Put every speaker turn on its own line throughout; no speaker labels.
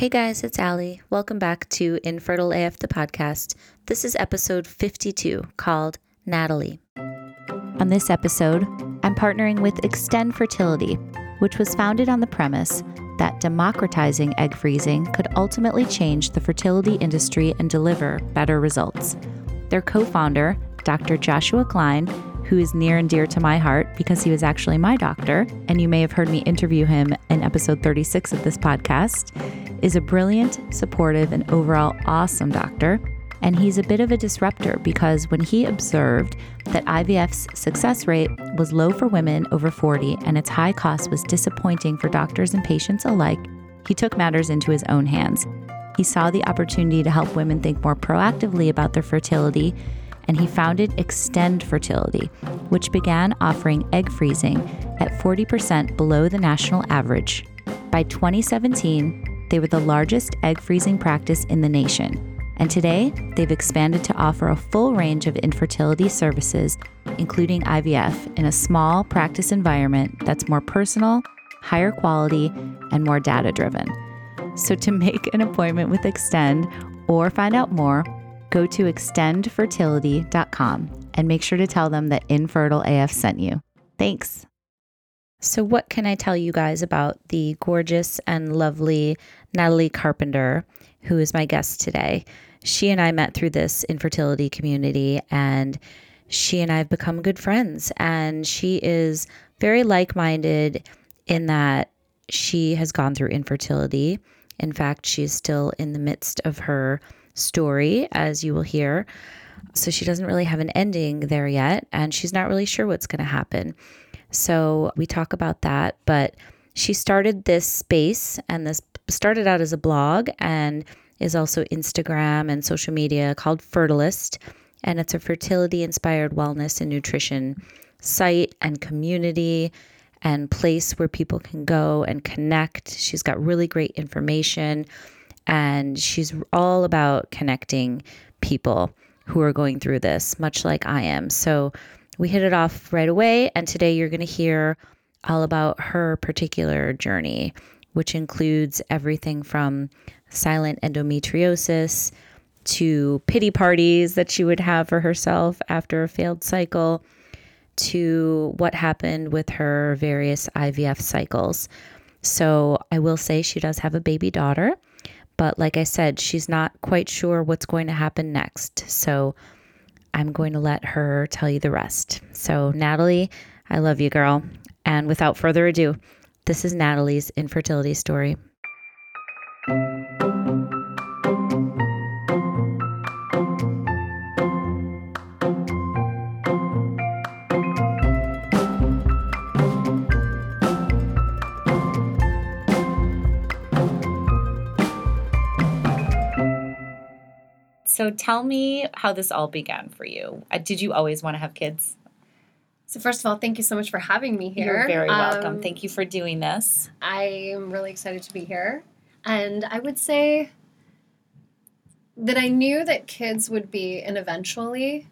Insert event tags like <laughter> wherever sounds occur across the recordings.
Hey guys, it's Allie. Welcome back to Infertile AF, the podcast. This is episode 52 called Natalie. On this episode, I'm partnering with Extend Fertility, which was founded on the premise that democratizing egg freezing could ultimately change the fertility industry and deliver better results. Their co founder, Dr. Joshua Klein, who is near and dear to my heart because he was actually my doctor, and you may have heard me interview him in episode 36 of this podcast, is a brilliant, supportive, and overall awesome doctor. And he's a bit of a disruptor because when he observed that IVF's success rate was low for women over 40 and its high cost was disappointing for doctors and patients alike, he took matters into his own hands. He saw the opportunity to help women think more proactively about their fertility and he founded Extend Fertility, which began offering egg freezing at 40% below the national average. By 2017, they were the largest egg freezing practice in the nation. And today, they've expanded to offer a full range of infertility services, including IVF, in a small practice environment that's more personal, higher quality, and more data driven. So, to <laughs> make an appointment with Extend or find out more, go to extendfertility.com and make sure to tell them that Infertile AF sent you. Thanks. So, what can I tell you guys about the gorgeous and lovely Natalie Carpenter, who is my guest today? She and I met through this infertility community, and she and I have become good friends. And she is very like minded in that she has gone through infertility. In fact, she's still in the midst of her story, as you will hear. So she doesn't really have an ending there yet, and she's not really sure what's going to happen. So we talk about that, but she started this space, and this started out as a blog and is also Instagram and social media called Fertilist. And it's a fertility inspired wellness and nutrition site and community and place where people can go and connect. She's got really great information and she's all about connecting people who are going through this, much like I am. So we hit it off right away. And today you're going to hear all about her particular journey, which includes everything from silent endometriosis to pity parties that she would have for herself after a failed cycle to what happened with her various IVF cycles. So I will say she does have a baby daughter. But like I said, she's not quite sure what's going to happen next. So I'm going to let her tell you the rest. So, Natalie, I love you, girl. And without further ado, this is Natalie's infertility story. So tell me how this all began for you. Uh, did you always want to have kids?
So first of all, thank you so much for having me here.
You're very welcome. Um, thank you for doing this.
I am really excited to be here. And I would say that I knew that kids would be an eventually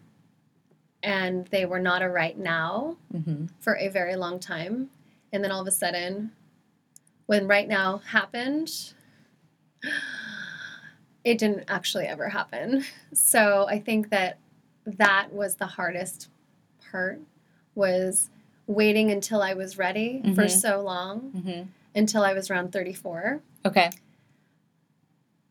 and they were not a right now mm-hmm. for a very long time. And then all of a sudden, when right now happened, it didn't actually ever happen. So I think that that was the hardest part was waiting until I was ready mm-hmm. for so long mm-hmm. until I was around 34.
Okay.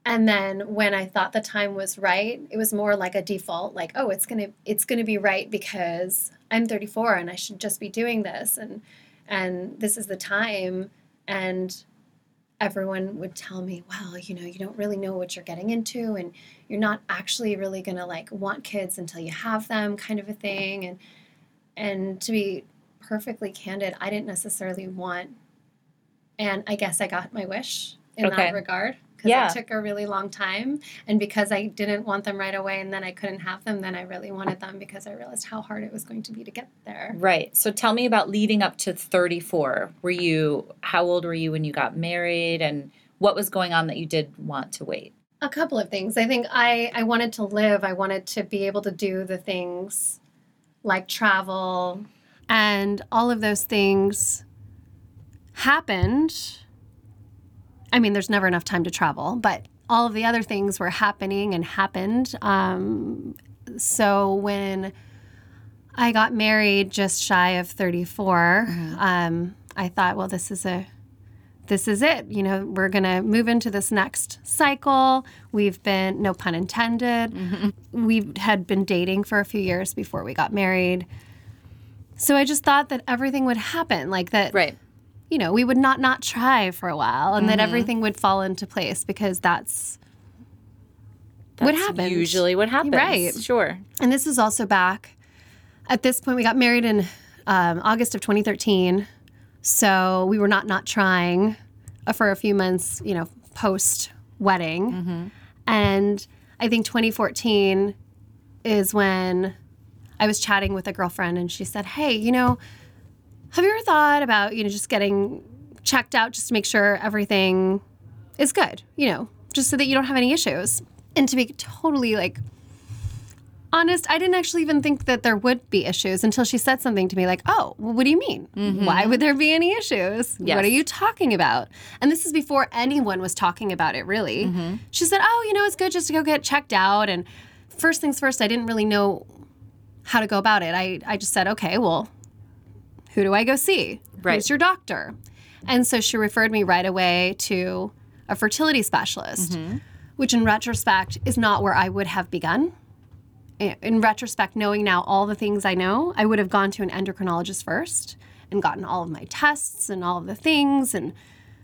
And then when I thought the time was right, it was more like a default like oh it's going to it's going to be right because I'm 34 and I should just be doing this and and this is the time and everyone would tell me, well, you know, you don't really know what you're getting into and you're not actually really going to like want kids until you have them kind of a thing and and to be perfectly candid, I didn't necessarily want and I guess I got my wish in okay. that regard because yeah. it took a really long time. And because I didn't want them right away and then I couldn't have them, then I really wanted them because I realized how hard it was going to be to get there.
Right. So tell me about leading up to 34. Were you, how old were you when you got married and what was going on that you did want to wait?
A couple of things. I think I, I wanted to live, I wanted to be able to do the things like travel and all of those things happened I mean, there's never enough time to travel, but all of the other things were happening and happened. Um, so when I got married just shy of 34, um, I thought, well, this is a this is it. You know, we're going to move into this next cycle. We've been, no pun intended, we had been dating for a few years before we got married. So I just thought that everything would happen, like that,
Right.
You know, we would not not try for a while and that everything would fall into place because that's, what happens.
Usually what happens.
Right.
Sure.
And this is also back at this point, we got married in um, August of 2013. So we were not not trying uh, for a few months, you know, post wedding. And I think 2014 is when I was chatting with a girlfriend and she said, Hey, you know, have you ever thought about, you know, just getting checked out just to make sure everything is good, you know, just so that you don't have any issues? And to be totally like honest, I didn't actually even think that there would be issues until she said something to me like, "Oh, well, what do you mean? Why would there be any issues?
Yes.
What are you talking about?" And this is before anyone was talking about it really. She said, "Oh, you know, it's good just to go get checked out." And first things first, I didn't really know how to go about it. I I just said, "Okay, well, who do I go see?
Right.
Who's your doctor?" And so she referred me right away to a fertility specialist, mm-hmm. which in retrospect is not where I would have begun in retrospect, knowing now all the things I know, I would have gone to an endocrinologist first and gotten all of my tests and all of the things and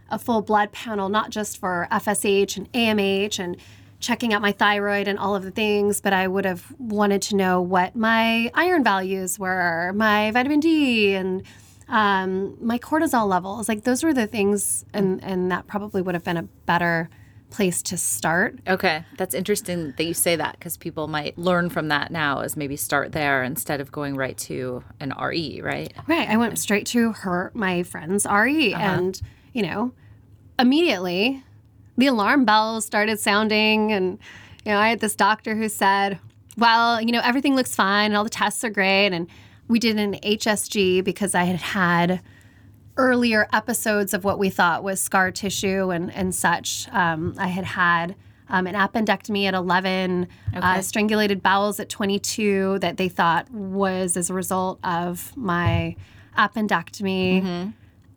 a full blood panel, not just for FSH and AMH and checking out my thyroid and all of the things, but I would have wanted to know what my iron values were, my vitamin D, and um, my cortisol levels. Like those were the things, and and that probably would have been a better place to start.
Okay. That's interesting that you say that because people might learn from that now as maybe start there instead of going right to an RE, right?
Right. I went straight to her, my friend's RE, and you know, immediately the alarm bells started sounding, and you know, I had this doctor who said, "Well, you know, everything looks fine, and all the tests are great," and we did an HSG because I had had earlier episodes of what we thought was scar tissue and and such. Um, I had had. Um, an appendectomy at 11, uh, strangulated bowels at 22 that they thought was as a result of my appendectomy.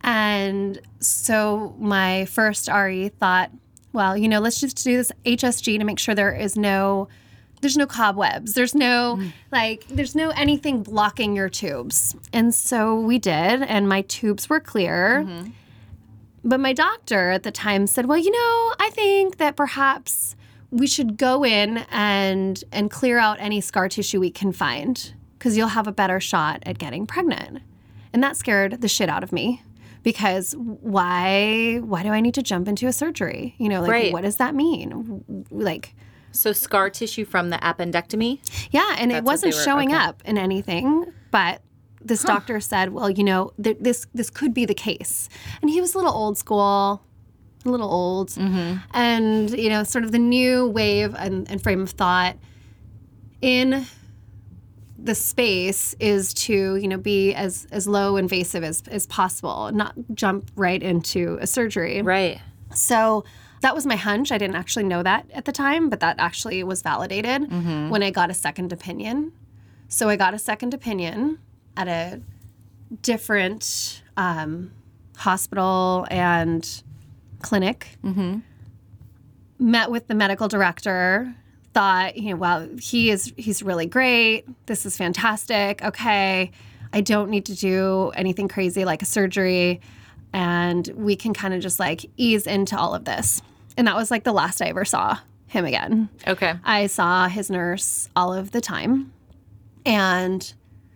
And so my first RE thought, well, you know, let's just do this HSG to make sure there is no there's no cobwebs. There's no mm. like there's no anything blocking your tubes. And so we did and my tubes were clear. Mm-hmm. But my doctor at the time said, "Well, you know, I think that perhaps we should go in and and clear out any scar tissue we can find because you'll have a better shot at getting pregnant." And that scared the shit out of me because why why do I need to jump into a surgery? You know, like
Right.
what does that mean? Like
So scar tissue from the appendectomy.
yeah, and
That's
it wasn't
were-
showing
okay.
up in anything, but this doctor said, "Well, you know, th- this this could be the case." And he was a little old school, a little old,
Mm-hmm.
and you know, sort of the new wave and, and frame of thought in the space is to you know be as as low invasive as as possible, not jump right into a surgery.
Right.
So that was my hunch. I didn't actually know that at the time, but that actually was validated when I got a second opinion. So I got a second opinion at a different um, hospital and clinic. Met with the medical director. Thought, you know, wow, he is he's really great. This is fantastic. Okay, I don't need to do anything crazy like a surgery, and we can kind of just like ease into all of this. And that was like the last I ever saw him again.
Okay.
I saw his nurse all of the time, and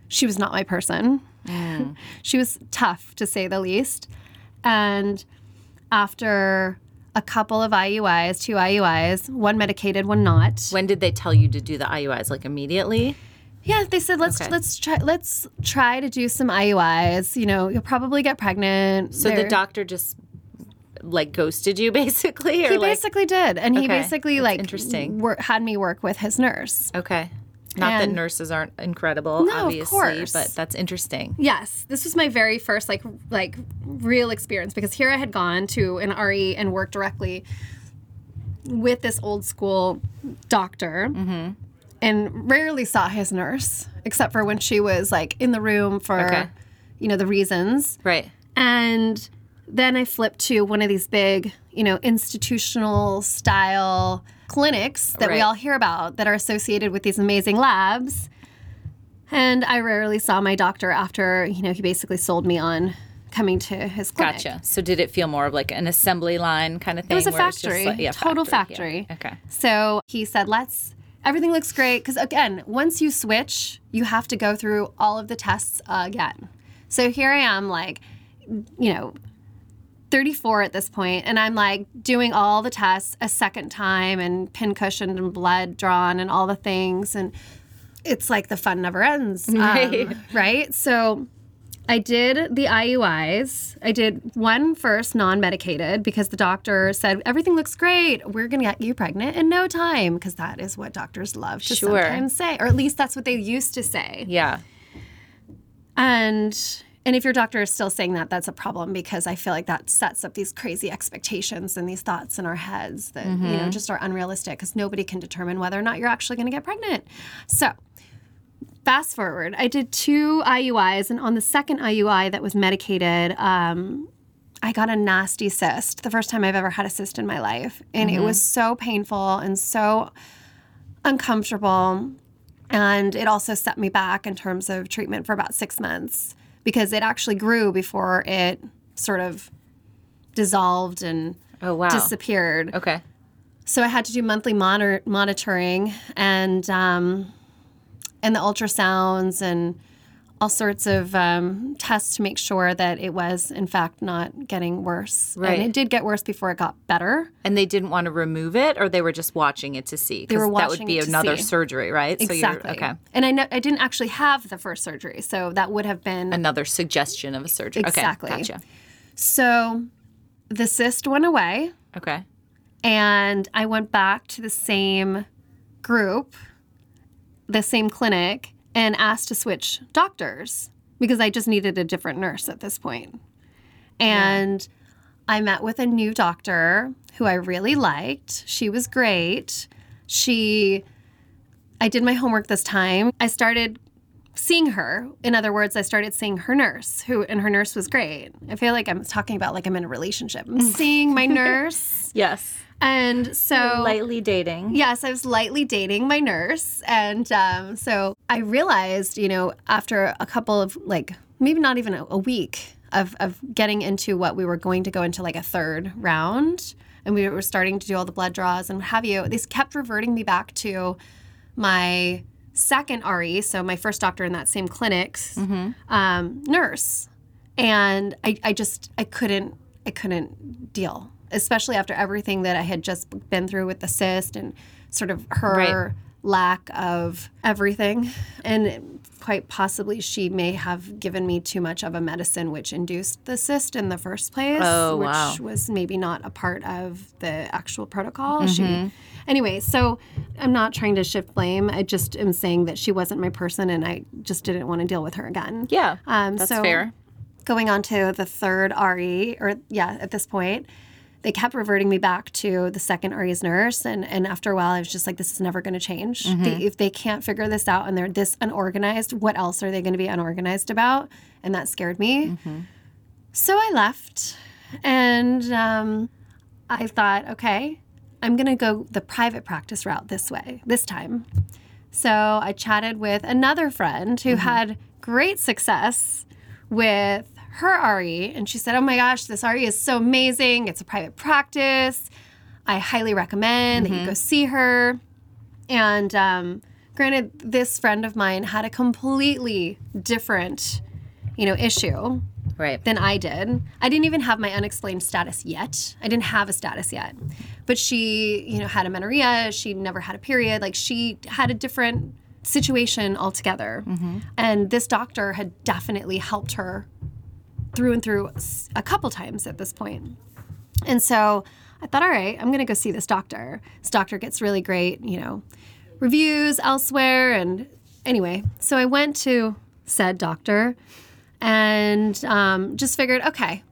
she was not my person. Mm. <laughs> she was tough, to say the least. And after a couple of IUIs, two IUIs, one medicated, one not.
When did they tell you to do the IUIs? Like immediately?
Yeah, they said let's
Okay.
let's try let's try to do some IUIs. You know, you'll probably get pregnant.
So the
They're-
doctor just like ghosted you <laughs> basically, or
he
like
basically did, and he
Okay,
basically
that's
like
interesting.
wor- had me work with his nurse.
okay, Not that nurses aren't incredible,
No, of
obviously,
course.
but that's interesting.
Yes, this was my very first like like real experience because here I had gone to an RE and worked directly with this old school doctor
Mm-hmm.
and rarely saw his nurse except for when she was like in the room for
Okay.
you know the reasons
Right.
and then I flipped to one of these big, you know, institutional style clinics that we all hear about that are associated with these amazing labs. And I rarely saw my doctor after, you know, he basically sold me on coming to his clinic.
Gotcha. So did it feel more of like an assembly line kind of thing?
It was a factory,
like- yeah,
total
yeah.
factory.
Okay.
So he said, let's, everything looks great. Because again, once you switch, you have to go through all of the tests again. So here I am, like, you know, 34 at this point, and I'm like doing all the tests a second time and pincushioned and blood drawn and all the things. And it's like the fun never ends. <laughs> um,
Right.
right? So I did the IUIs. I did one first non medicated because the doctor said, everything looks great. We're going to get you pregnant in no time because that is what doctors love to
Sure.
sometimes say, or at least that's what they used to say.
Yeah.
And and if your doctor is still saying that, that's a problem because I feel like that sets up these crazy expectations and these thoughts in our heads that you know just are unrealistic because nobody can determine whether or not you're actually going to get pregnant. So fast forward, I did two IUIs, and on the second IUI that was medicated, um, I got a nasty cyst. The first time I've ever had a cyst in my life, and it was so painful and so uncomfortable. And it also set me back in terms of treatment for about six months because it actually grew before it sort of dissolved and
Oh wow.
disappeared.
okay.
So I had to do monthly monitor- monitoring and um, and the ultrasounds and all sorts of um, tests to make sure that it was in fact not getting worse.
Right.
And it did get worse before it got better.
And they didn't want to remove it, or they were just watching it to see.
They were
'Cause that would be another
see.
surgery, right? So
exactly.
you're okay.
And I know I didn't actually have the first surgery, so that would have been
Another suggestion of a surgery.
Exactly.
Okay. Gotcha.
so. The cyst went away.
Okay.
and I went back to the same group, the same clinic, and asked to switch doctors because I just needed a different nurse at this point. And I met with a new doctor who I really liked. She was great. She, I did my homework this time. I started seeing her. In other words, I started seeing her nurse, who, and her nurse was great. I feel like I'm talking about like I'm in a relationship. I'm <laughs> seeing my nurse.
Yes.
And so,
Lightly dating.
yes, I was lightly dating my nurse. And um, so I realized, you know, after a couple of like, maybe not even a, a week of, of getting into what we were going to go into like a third round, and we were starting to do all the blood draws and what have you, they kept reverting me back to my second RE, so my first doctor in that same clinic's um, nurse. And I, I just, I couldn't, I couldn't deal, especially after everything that I had just been through with the cyst and sort of her
Right.
lack of everything. And quite possibly she may have given me too much of a medicine which induced the cyst in the first place,
Oh,
which
wow.
was maybe not a part of the actual protocol. She, anyway, so I'm not trying to shift blame. I just am saying that she wasn't my person and I just didn't want to deal with her again.
Yeah.
Um,
That's
so
fair.
going on to the third RE, or yeah, at this point, they kept reverting me back to the second RE's nurse. And, and after a while, I was just like, this is never going to change. Mm-hmm. They, if they can't figure this out and they're this unorganized, what else are they going to be unorganized about? And that scared me. Mm-hmm. So I left and um, I thought, okay, I'm going to go the private practice route this way, this time. So I chatted with another friend who mm-hmm. had great success with her RE, and she said, Oh my gosh, this RE is so amazing. It's a private practice. I highly recommend that you go see her. And um, granted, this friend of mine had a completely different, you know, issue
Right.
than I did. I didn't even have my unexplained status yet. I didn't have a status yet. But she, you know, had amenorrhea. She never had a period. Like she had a different situation altogether. And this doctor had definitely helped her through and through a couple times at this point. And so I thought, all right, I'm going to go see this doctor. This doctor gets really great, you know, reviews elsewhere. And anyway, so I went to said doctor and um, just figured, okay,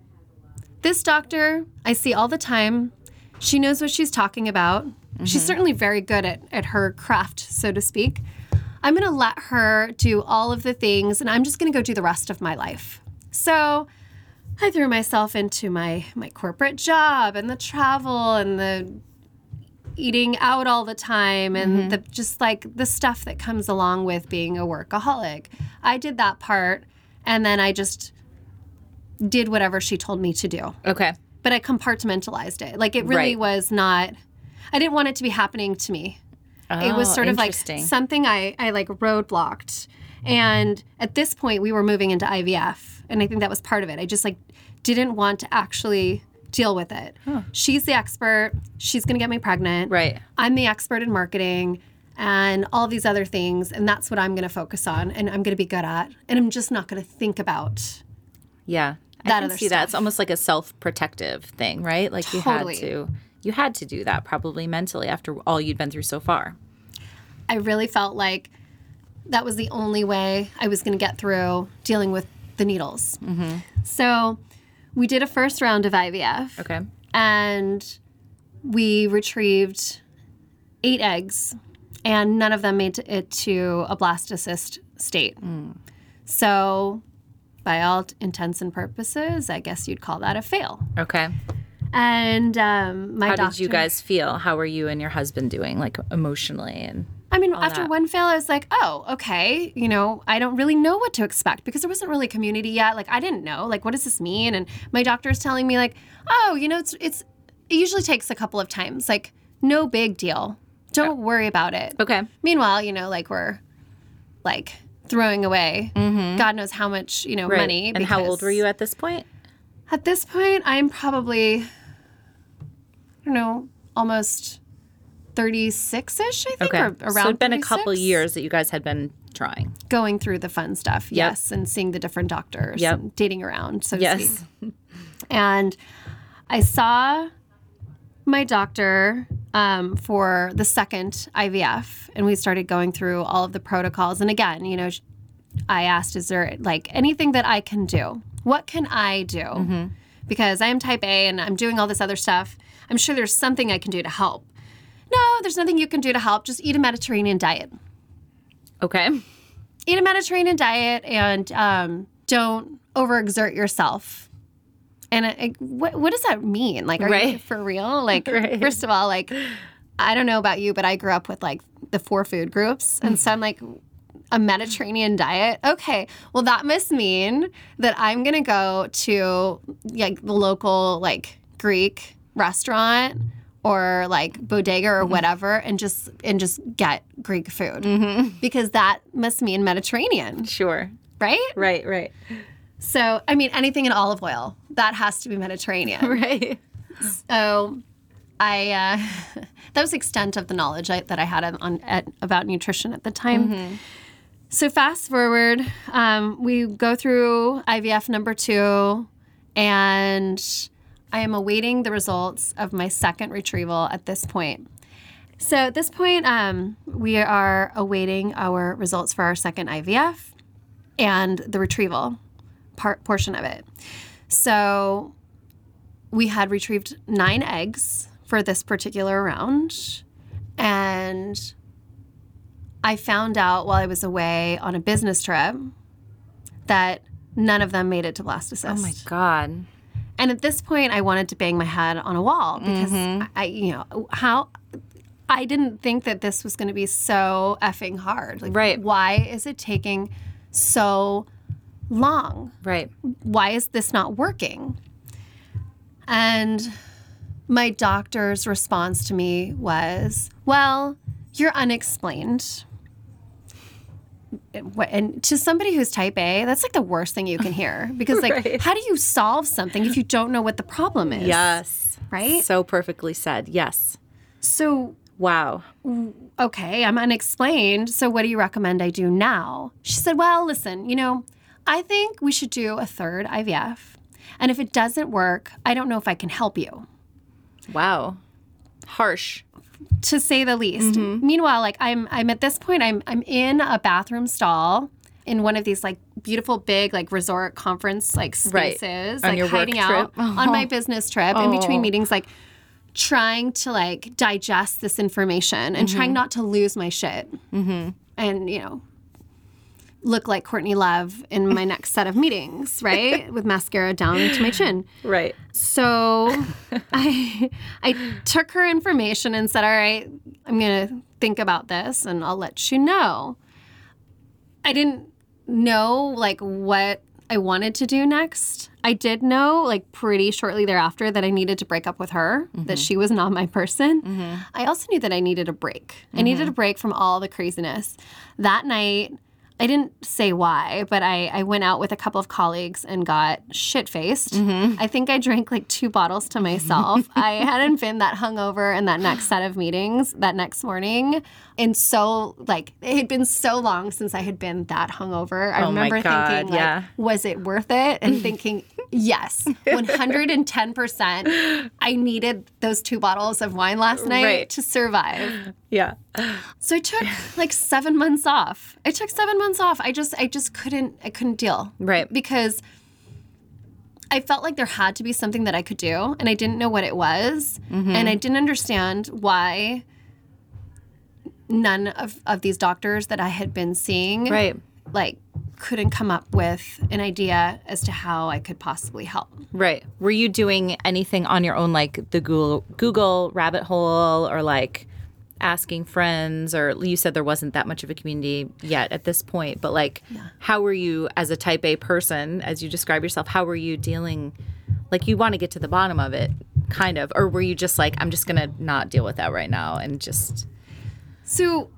this doctor I see all the time. She knows what she's talking about. She's certainly very good at, at her craft, so to speak. I'm going to let her do all of the things and I'm just going to go do the rest of my life. So I threw myself into my my corporate job and the travel and the eating out all the time and mm-hmm. the just like the stuff that comes along with being a workaholic. I did that part and then I just did whatever she told me to do.
Okay.
But I compartmentalized it. Like it really
Right.
was not I didn't want it to be happening to me it was
Oh,
sort of like something I, I like roadblocked and at this point we were moving into ivf and i think that was part of it i just like didn't want to actually deal with it she's the expert she's going to get me pregnant
Right.
i'm the expert in marketing and all these other things and that's what i'm going to focus on and i'm going to be good at and i'm just not going to think about
Yeah. I
That
can
other
see that. It's almost like a self-protective thing, right? Like you had to you had to do that probably mentally after all you'd been through so far.
I really felt like that was the only way I was going to get through dealing with the needles. So we did a first round of IVF
Okay.
and we retrieved eight eggs, and none of them made it to a blastocyst state. So, by all intents and purposes, I guess you'd call that a fail.
Okay.
And um, my
How
doctor.
did you guys feel? How were you and your husband doing like emotionally and
I mean, after
that.
one fail, I was like, oh, okay. You know, I don't really know what to expect because there wasn't really community yet. Like, I didn't know, like, what does this mean? And my doctor is telling me, like, oh, you know, it's, it's, it usually takes a couple of times. Like, no big deal. Don't worry about it.
Okay.
Meanwhile, you know, like, we're like throwing away mm-hmm. God knows how much, you know,
Right.
money.
And how old were you at this point?
At this point, I'm probably, I don't know, almost 36 ish, I think,
Okay.
or around
so it'd been a couple years that you guys had been trying.
going through the fun stuff, yes, and seeing the different doctors,
Yep.
and dating around, so to
Yes.
speak. And I saw my doctor um, for the second IVF, and we started going through all of the protocols. And again, you know, I asked, "Is there like anything that I can do? What can I do?" Because I am Type A and I'm doing all this other stuff. I'm sure there's something I can do to help. No, there's nothing you can do to help. Just eat a Mediterranean diet
Okay.
eat a Mediterranean diet and um, don't overexert yourself. And it, it- what, what does that mean? Like, are you for real? Like, <laughs>
Right.
first of all, like, I don't know about you, but I grew up with like the four food groups. And so I'm like, a Mediterranean diet? Okay, well, that must mean that I'm going to go to like the local like Greek restaurant or like bodega or whatever and just and just get Greek food because that must mean Mediterranean,
Sure.
right?
Right, right.
So, I mean, anything in olive oil that has to be Mediterranean. <laughs>
Right.
So, I uh, <laughs> that was the extent of the knowledge I, that I had on at, about nutrition at the time. So fast forward, um, we go through IVF number two, and I am awaiting the results of my second retrieval at this point. So at this point, um, we are awaiting our results for our second IVF and the retrieval part portion of it. So we had retrieved nine eggs for this particular round, and I found out while I was away on a business trip that none of them made it to blastocyst.
Oh my god.
And at this point, I wanted to bang my head on a wall because mm-hmm. I, you know, how I didn't think that this was going to be so effing hard. Like,
Right.
Why is it taking so long?
Right.
Why is this not working? And my doctor's response to me was, well, you're unexplained. And to somebody who's type A, that's like the worst thing you can hear <laughs> because, like,
Right.
how do you solve something if you don't know what the problem is?
Yes.
Right?
So perfectly said. Yes.
So,
Wow.
okay, I'm unexplained. So, what do you recommend I do now? She said, well, listen, you know, I think we should do a third IVF. And if it doesn't work, I don't know if I can help you.
Wow. Harsh.
To say the least. Meanwhile, like I'm I'm at this point I'm I'm in a bathroom stall in one of these like beautiful big like resort conference like
Right.
spaces,
On
like hiding out
trip.
on my business trip in
Oh.
between meetings, like trying to like digest this information and
Mm-hmm.
trying not to lose my shit. Mm-hmm. And you know, look like Courtney Love in my <laughs> next set of meetings, right? With mascara down to my chin.
Right.
So <laughs> I I took her information and said, "All right, I'm going to think about this and I'll let you know." I didn't know like what I wanted to do next. I did know like pretty shortly thereafter that I needed to break up with her, that mm-hmm. she was not my person. Mm-hmm. I also knew that I needed a break. I needed mm-hmm. a break from all the craziness. That night, I didn't say why, but I, I went out with a couple of colleagues and got shit faced. Mm-hmm. I think I drank like two bottles to myself. <laughs> I hadn't been that hungover in that next set of meetings that next morning. And so, like, it had been so long since I had been that hungover. I
Oh
remember
God,
thinking, like,
yeah.
was it worth it? And <laughs> thinking, yes, 110%. I needed those two bottles of wine last night
Right.
to survive.
Yeah.
So I took like seven months off. I took seven months off. I just I just couldn't I couldn't deal.
Right.
Because I felt like there had to be something that I could do and I didn't know what it was.
Mm-hmm.
And I didn't understand why none of, of these doctors that I had been seeing
Right.
like couldn't come up with an idea as to how I could possibly help.
Right. Were you doing anything on your own, like the Google Google rabbit hole, or like asking friends, or you said there wasn't that much of a community yet at this point, but like, how were you as a Type A person, as you describe yourself? How were you dealing? Like, you want to get to the bottom of it, kind of, or were you just like, I'm just gonna not deal with that right now, and just
So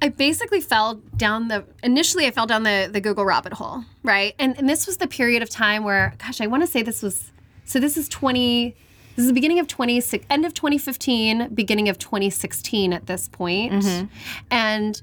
I basically fell down the initially I fell down the the Google rabbit hole, right? And and this was the period of time where gosh, I want to say this was so this is 20 this is the beginning of 20 end of 2015, beginning of 2016 at this point. Mm-hmm. And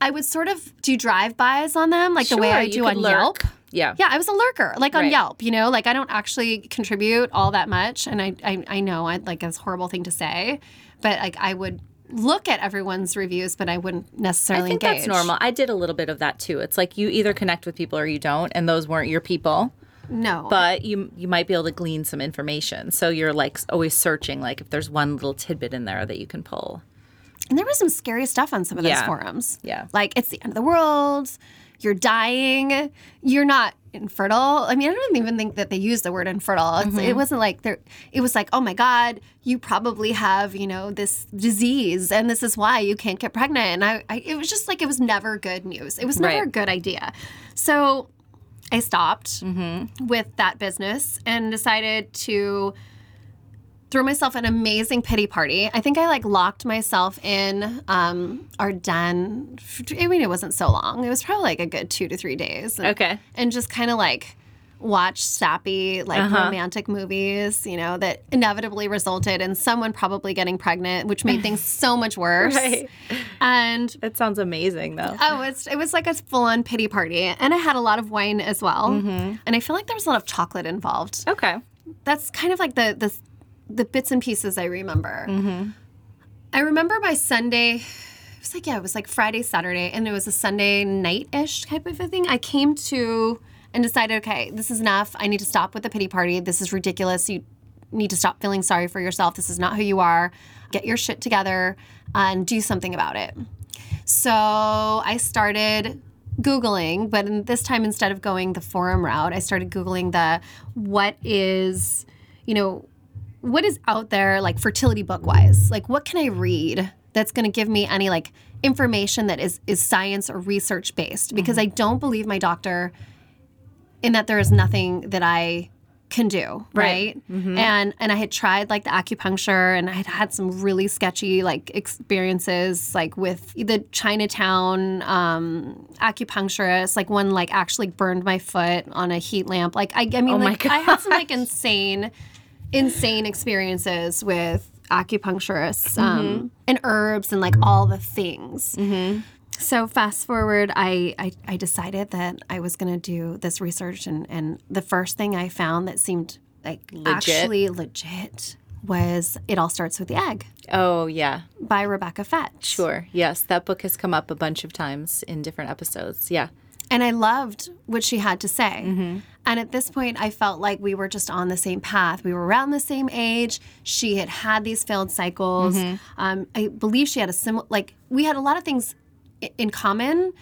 I would sort of do drive-bys on them like the way I do on
lurk.
Yelp.
Yeah.
Yeah, I was a lurker, like on
Right.
Yelp, you know, like I don't actually contribute all that much. And I, I, I know I like it's a horrible thing to say, but like I would look at everyone's reviews, but I wouldn't necessarily.
I think
engage.
that's normal. I did a little bit of that too. It's like you either connect with people or you don't, and those weren't your people.
No.
but you you might be able to glean some information. So you're like always searching, like if there's one little tidbit in there that you can pull.
and there was some scary stuff on some of those
Yeah.
forums.
Yeah.
Like it's the end of the world, you're dying, you're not infertile. I mean, I don't even think that they used the word infertile. It's,
Mm-hmm.
It wasn't like there. It was like, oh my god, you probably have you know this disease, and this is why you can't get pregnant. And I, I it was just like it was never good news. It was never
Right.
a good idea. So I stopped
Mm-hmm.
with that business and decided to throw myself an amazing pity party. I think I like locked myself in um, our den. I mean, it wasn't so long. It was probably like a good two to three days. And,
Okay.
And just kind of like watch sappy, like
Uh-huh.
romantic movies, you know, that inevitably resulted in someone probably getting pregnant, which made things <laughs> so much worse.
Right.
And
That sounds amazing though.
Oh, it's, it was like a full on pity party. And I had a lot of wine as well.
Mm-hmm.
And I feel like there was a lot of chocolate involved.
Okay.
That's kind of like the, the, the bits and pieces I remember.
Mm-hmm.
I remember my Sunday, it was like, yeah, it was like Friday, Saturday, and it was a Sunday night ish type of a thing. I came to and decided, okay, this is enough. I need to stop with the pity party. This is ridiculous. You need to stop feeling sorry for yourself. This is not who you are. Get your shit together and do something about it. So I started Googling, but in, this time instead of going the forum route, I started Googling the what is, you know, what is out there like fertility book wise? Like what can I read that's going to give me any like information that is is science or research based? Because I don't believe my doctor in that there is nothing that I can do, right? And and I had tried like the acupuncture and I had had some really sketchy like experiences like with the Chinatown um acupuncturist, like one like actually burned my foot on a heat lamp. Like I I mean
Oh
like I had some like insane insane experiences with acupuncturists um, and herbs and like all the things. So fast forward, I, I I decided that I was going to do this research, and and the first thing I found that seemed like
Legit?
actually legit was It All Starts with the Egg
Oh, yeah.
by Rebecca Fett.
Sure. Yes. That book has come up a bunch of times in different episodes. Yeah.
And I loved what she had to say. Mm-hmm. And at this point, I felt like we were just on the same path. We were around the same age. She had had these failed cycles. Mm-hmm. Um, I believe she had a similar, like, we had a lot of things i- in common.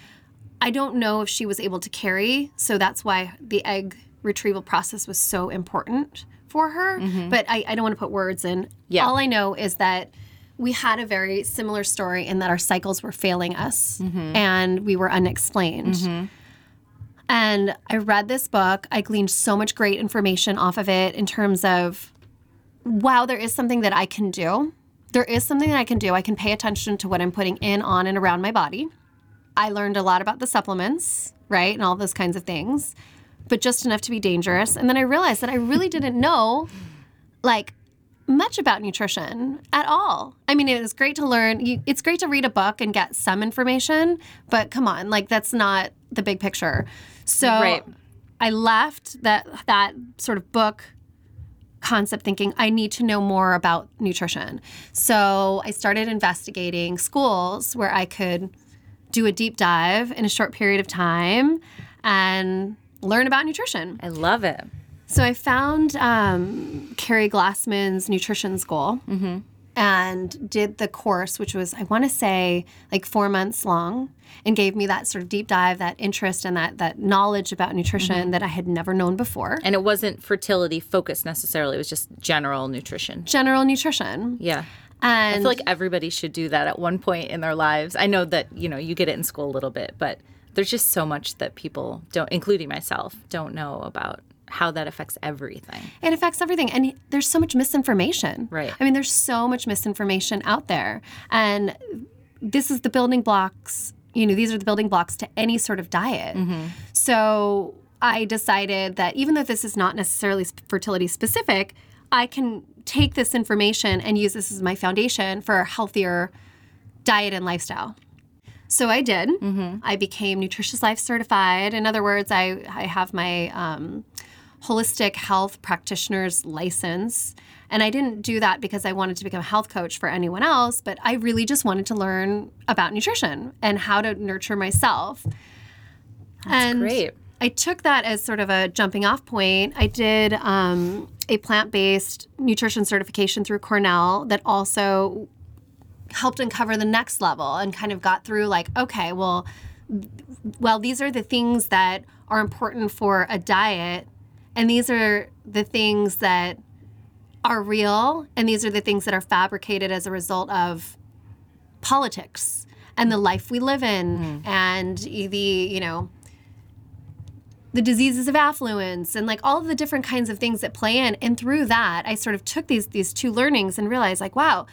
I don't know if she was able to carry. So that's why the egg retrieval process was so important for her. Mm-hmm. But I, I don't want to put words in.
Yeah.
All I know is that we had a very similar story in that our cycles were failing us mm-hmm. and we were unexplained. Mm-hmm. And I read this book. I gleaned so much great information off of it in terms of wow, there is something that I can do. There is something that I can do. I can pay attention to what I'm putting in, on, and around my body. I learned a lot about the supplements, right? And all those kinds of things, but just enough to be dangerous. And then I realized that I really didn't know, like, much about nutrition at all. I mean, it was great to learn. You, it's great to read a book and get some information, but come on, like, that's not the big picture. So
Right.
I left that that sort of book concept thinking I need to know more about nutrition. So I started investigating schools where I could do a deep dive in a short period of time and learn about nutrition.
I love it.
So I found um, Keri Glassman's nutrition school and did the course, which was, I want to say, like four months long, and gave me that sort of deep dive, that interest, and that, that knowledge about nutrition that I had never known before.
And it wasn't fertility focused necessarily, it was just general nutrition.
General nutrition.
Yeah.
And
I feel like everybody should do that at one point in their lives. I know that, you know, you get it in school a little bit, but there's just so much that people don't, including myself, don't know about how that affects everything.
it affects everything and there's so much misinformation
Right.
i mean there's so much misinformation out there and this is the building blocks you know these are the building blocks to any sort of diet so i decided that even though this is not necessarily fertility specific i can take this information and use this as my foundation for a healthier diet and lifestyle so I did. I became Nutritious Life certified. In other words, I, I have my um, holistic health practitioner's license. And I didn't do that because I wanted to become a health coach for anyone else, but I really just wanted to learn about nutrition and how to nurture myself. and
great.
I took that as sort of a jumping off point. I did um, a plant based nutrition certification through Cornell that also helped uncover the next level and kind of got through like, okay, well, well, these are the things that are important for a diet, and these are the things that are real, and these are the things that are fabricated as a result of politics and the life we live in, hmm. and the you know the diseases of affluence and like all of the different kinds of things that play in. And through that i sort of took these these two learnings and realized like wow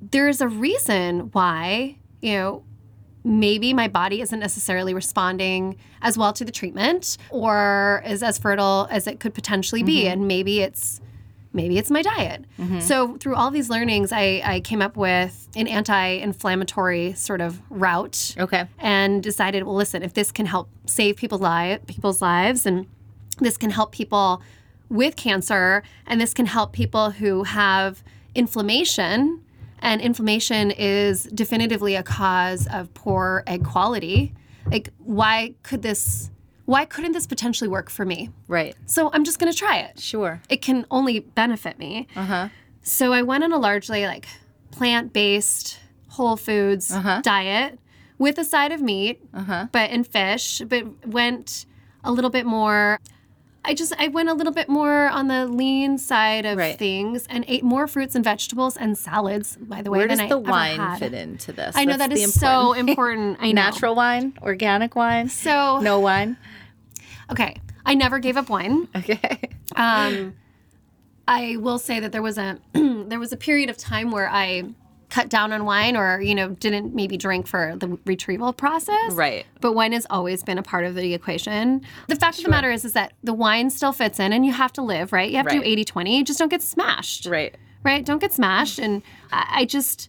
there's a reason why you know maybe my body isn't necessarily responding as well to the treatment or is as fertile as it could potentially be. Mm-hmm. And maybe it's maybe it's my diet. Mm-hmm. So through all these learnings I, I came up with an anti-inflammatory sort of route
Okay.
and decided, well, listen, if this can help save people's li- people's lives, and this can help people with cancer, and this can help people who have inflammation, and inflammation is definitively a cause of poor egg quality. Like, why could this? Why couldn't this potentially work for me?
Right.
So I'm just going to try it
Sure.
it can only benefit me.
Uh-huh.
So I went on a largely like plant-based whole foods diet with a side of meat,
Uh-huh.
but and fish, but went a little bit more I just I went a little bit more on the lean side of
Right.
things and ate more fruits and vegetables and salads, by the way,
Where
than
does
I
the
ever
wine fit into this?
I know
That's
that
the
so
important- <laughs>
important. I know.
Natural wine, organic wine,
So
no wine.
okay, I never gave up wine.
Okay.
Um, I will say that there was a <clears throat> there was a period of time where I cut down on wine, or you know, didn't maybe drink for the retrieval process.
Right.
But wine has always been a part of the equation. The fact of the matter is, is that the wine still fits in, and you have to live right. You have to do 80-20. Just don't get smashed.
Right.
Right. Don't get smashed. And I, I just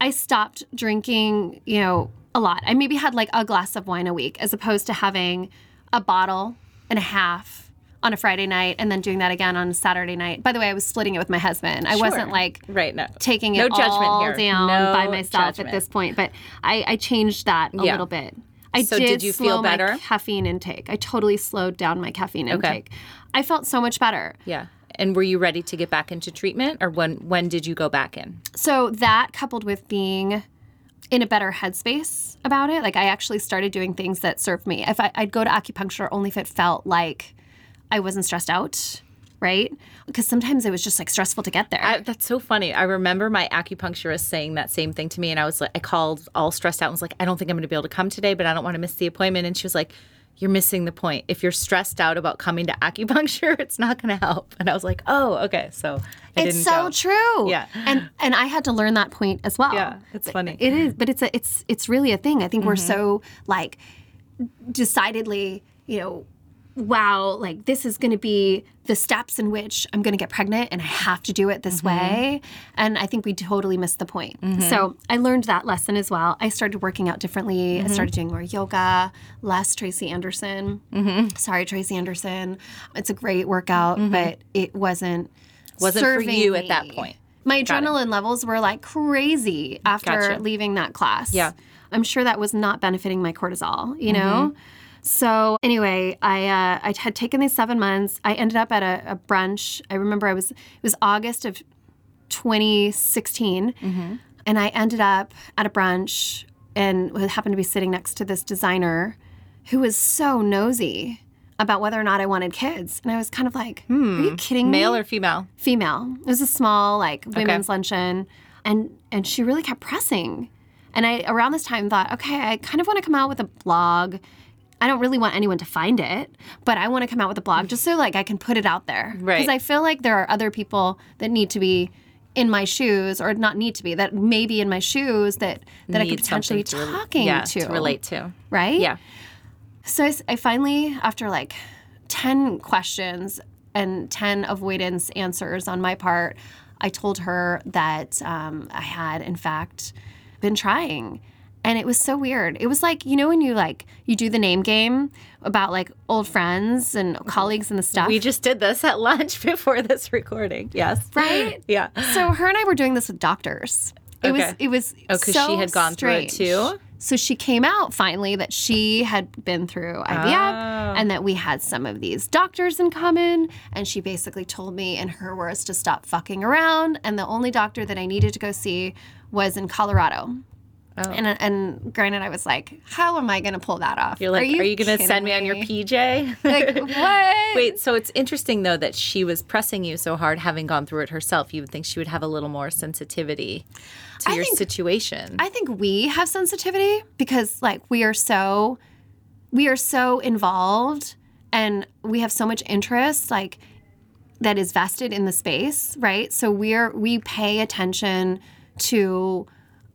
I stopped drinking. You know, a lot. I maybe had like a glass of wine a week, as opposed to having a bottle and a half on a Friday night and then doing that again on a Saturday night. By the way, I was splitting it with my husband. I
Sure.
wasn't like
Right. No.
taking
No
it
judgment
all
here.
down
No
by myself
judgment.
at this point, but I, I changed that a
Yeah.
little bit. I
So
did,
did you feel
slow my
better?
caffeine intake. I totally slowed down my caffeine intake. Okay. I felt so much better.
Yeah. And were you ready to get back into treatment, or when when did you go back in?
So that coupled with being in a better headspace about it, like I actually started doing things that served me. If I, I'd go to acupuncture only if it felt like I wasn't stressed out, right? Because sometimes it was just like stressful to get there.
I, that's so funny. I remember my acupuncturist saying that same thing to me, and I was like, I called all stressed out and was like, I don't think I'm going to be able to come today, but I don't want to miss the appointment. And she was like, You're missing the point. If you're stressed out about coming to acupuncture, <laughs> it's not going to help. And I was like, Oh, okay. So I
it's so
go.
true.
Yeah.
And and I had to learn that point as well.
Yeah, it's funny.
It is, but it's a it's it's really a thing. I think we're
Mm-hmm.
so like decidedly, you know, wow, like this is going to be the steps in which I'm going to get pregnant and I have to do it this
Mm-hmm.
way. And I think we totally missed the point. So I learned that lesson as well. I started working out differently.
Mm-hmm.
I started doing more yoga, less Tracy Anderson.
Mm-hmm.
Sorry, Tracy Anderson. It's a great workout, but it wasn't
Wasn't for you at that point.
My
Got it.
adrenaline levels were like crazy after
Gotcha.
leaving that class.
Yeah.
I'm sure that was not benefiting my cortisol, you
Mm-hmm.
So anyway, I uh, I had taken these seven months. I ended up at a, a brunch. I remember I was it was August of 2016,
Mm-hmm.
and I ended up at a brunch and happened to be sitting next to this designer who was so nosy about whether or not I wanted kids, and I was kind of like, "Are you kidding me?"
Male or female?
female. It was a small like women's luncheon, and and she really kept pressing. And I around this time thought, okay, I kind of want to come out with a blog. I don't really want anyone to find it, but I want to come out with a blog just so like I can put it out there.
Right.
Because I feel like there are other people that need to be in my shoes, or not need to be, that may be in my shoes that that I could potentially be
to
talking
yeah,
to.
to relate to.
Right?
Yeah.
So I finally, after like 10 questions and 10 avoidance answers on my part, I told her that um, I had, in fact, been trying. And it was so weird. It was like, you know, when you like, you do the name game about like old friends and mm-hmm. colleagues and the stuff.
We just did this at lunch <laughs> before this recording. Yes.
Right? <laughs>
Yeah.
so her and I were doing this with doctors. It was it was
Oh, 'cause
so
she had gone through it too?
So she came out finally that she had been through IVF
Oh.
and that we had some of these doctors in common. And she basically told me, in her words, to stop fucking around. And the only doctor that I needed to go see was in Colorado.
Oh.
And and granted, I was like, how am I going to pull that off?
You're like, are you, going to send me on your? PJ? <laughs>
Like <laughs> what?
Wait, so it's interesting though that she was pressing you so hard, having gone through it herself. You would think she would have a little more sensitivity to
I
your
think-
situation.
I think we have sensitivity because like we are so we are so involved and we have so much interest like that is vested in the space, right? So we're we pay attention to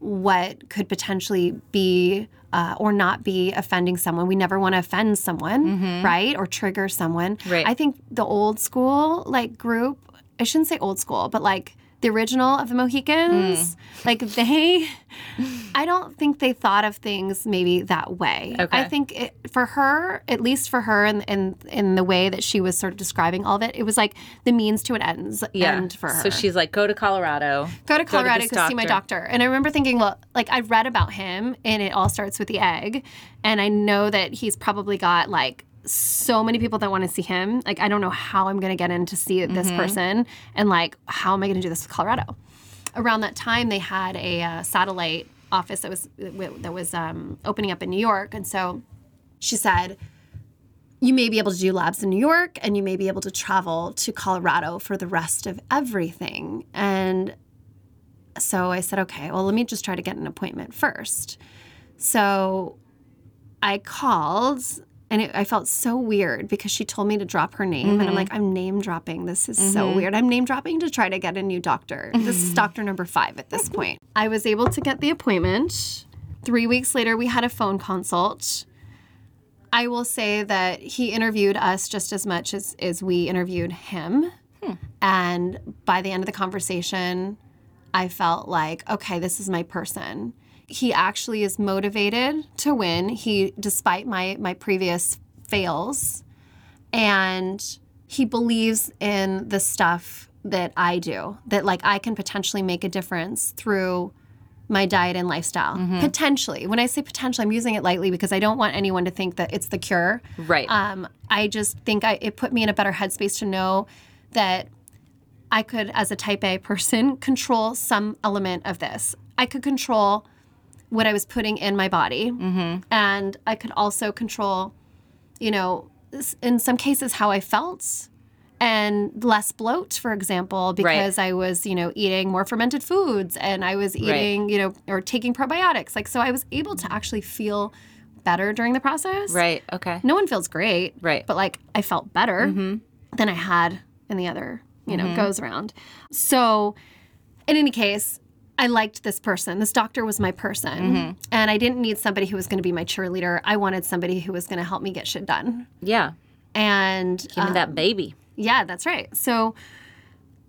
what could potentially be uh, or not be offending someone. We never want to offend someone, right? Or trigger someone.
Right.
I think the old school like group, I shouldn't say old school, but like the original of the Mohicans, mm. like they, I don't think they thought of things maybe that way.
Okay.
I think it, for her, at least for her, and in, in, the way that she was sort of describing all of it, it was like the means to an ends
yeah.
end for her.
So she's like, go to Colorado.
go to Colorado
this
to, see my
doctor.
doctor. And I remember thinking, well, like I read about him, and it all starts with the egg, and I know that he's probably got like so many people that want to see him. Like I don't know how I'm going to get in to see this
Mm-hmm.
person, and like how am I going to do this with Colorado? Around that time, they had a uh, satellite office that was that was um, opening up in New York, and so she said. You may be able to do labs in New York and you may be able to travel to Colorado for the rest of everything. And so I said, okay, well, let me just try to get an appointment first. So I called and it, I felt so weird because she told me to drop her name. And I'm mm-hmm. like, I'm name dropping. This is so mm-hmm. weird. I'm name dropping to try to get a new doctor. This is mm-hmm. doctor number five at this point. I was able to get the appointment. Three weeks later, we had a phone consult. I will say that he interviewed us just as much as, as we interviewed him. Hmm. And by the end of the conversation, I felt like, okay, this is my person. He actually is motivated to win. He, despite my my previous fails, and he believes in the stuff that I do, that like I can potentially make a difference through my diet and lifestyle. Potentially. When I say potentially, I'm using it lightly because I don't want anyone to think that it's the cure.
Right.
Um, I just think I, it put me in a better headspace to know that I could, as a type A person, <laughs> control some element of this. I could control what I was putting in my body, mm-hmm. and I could also control, you know, in some cases how I felt. And less bloat, for example, because I was, you know, eating more fermented foods and I was eating, you know, or taking probiotics. Like, so I was able to actually feel better during the process.
right. Okay.
No one feels great.
Right.
But like I felt better mm-hmm. than I had in the other, you know, mm-hmm. goes around. So in any case, I liked this person. This doctor was my person. And I didn't need somebody who was going to be my cheerleader. I wanted somebody who was going to help me get shit done.
Yeah.
And
Give me that baby.
yeah, that's right. So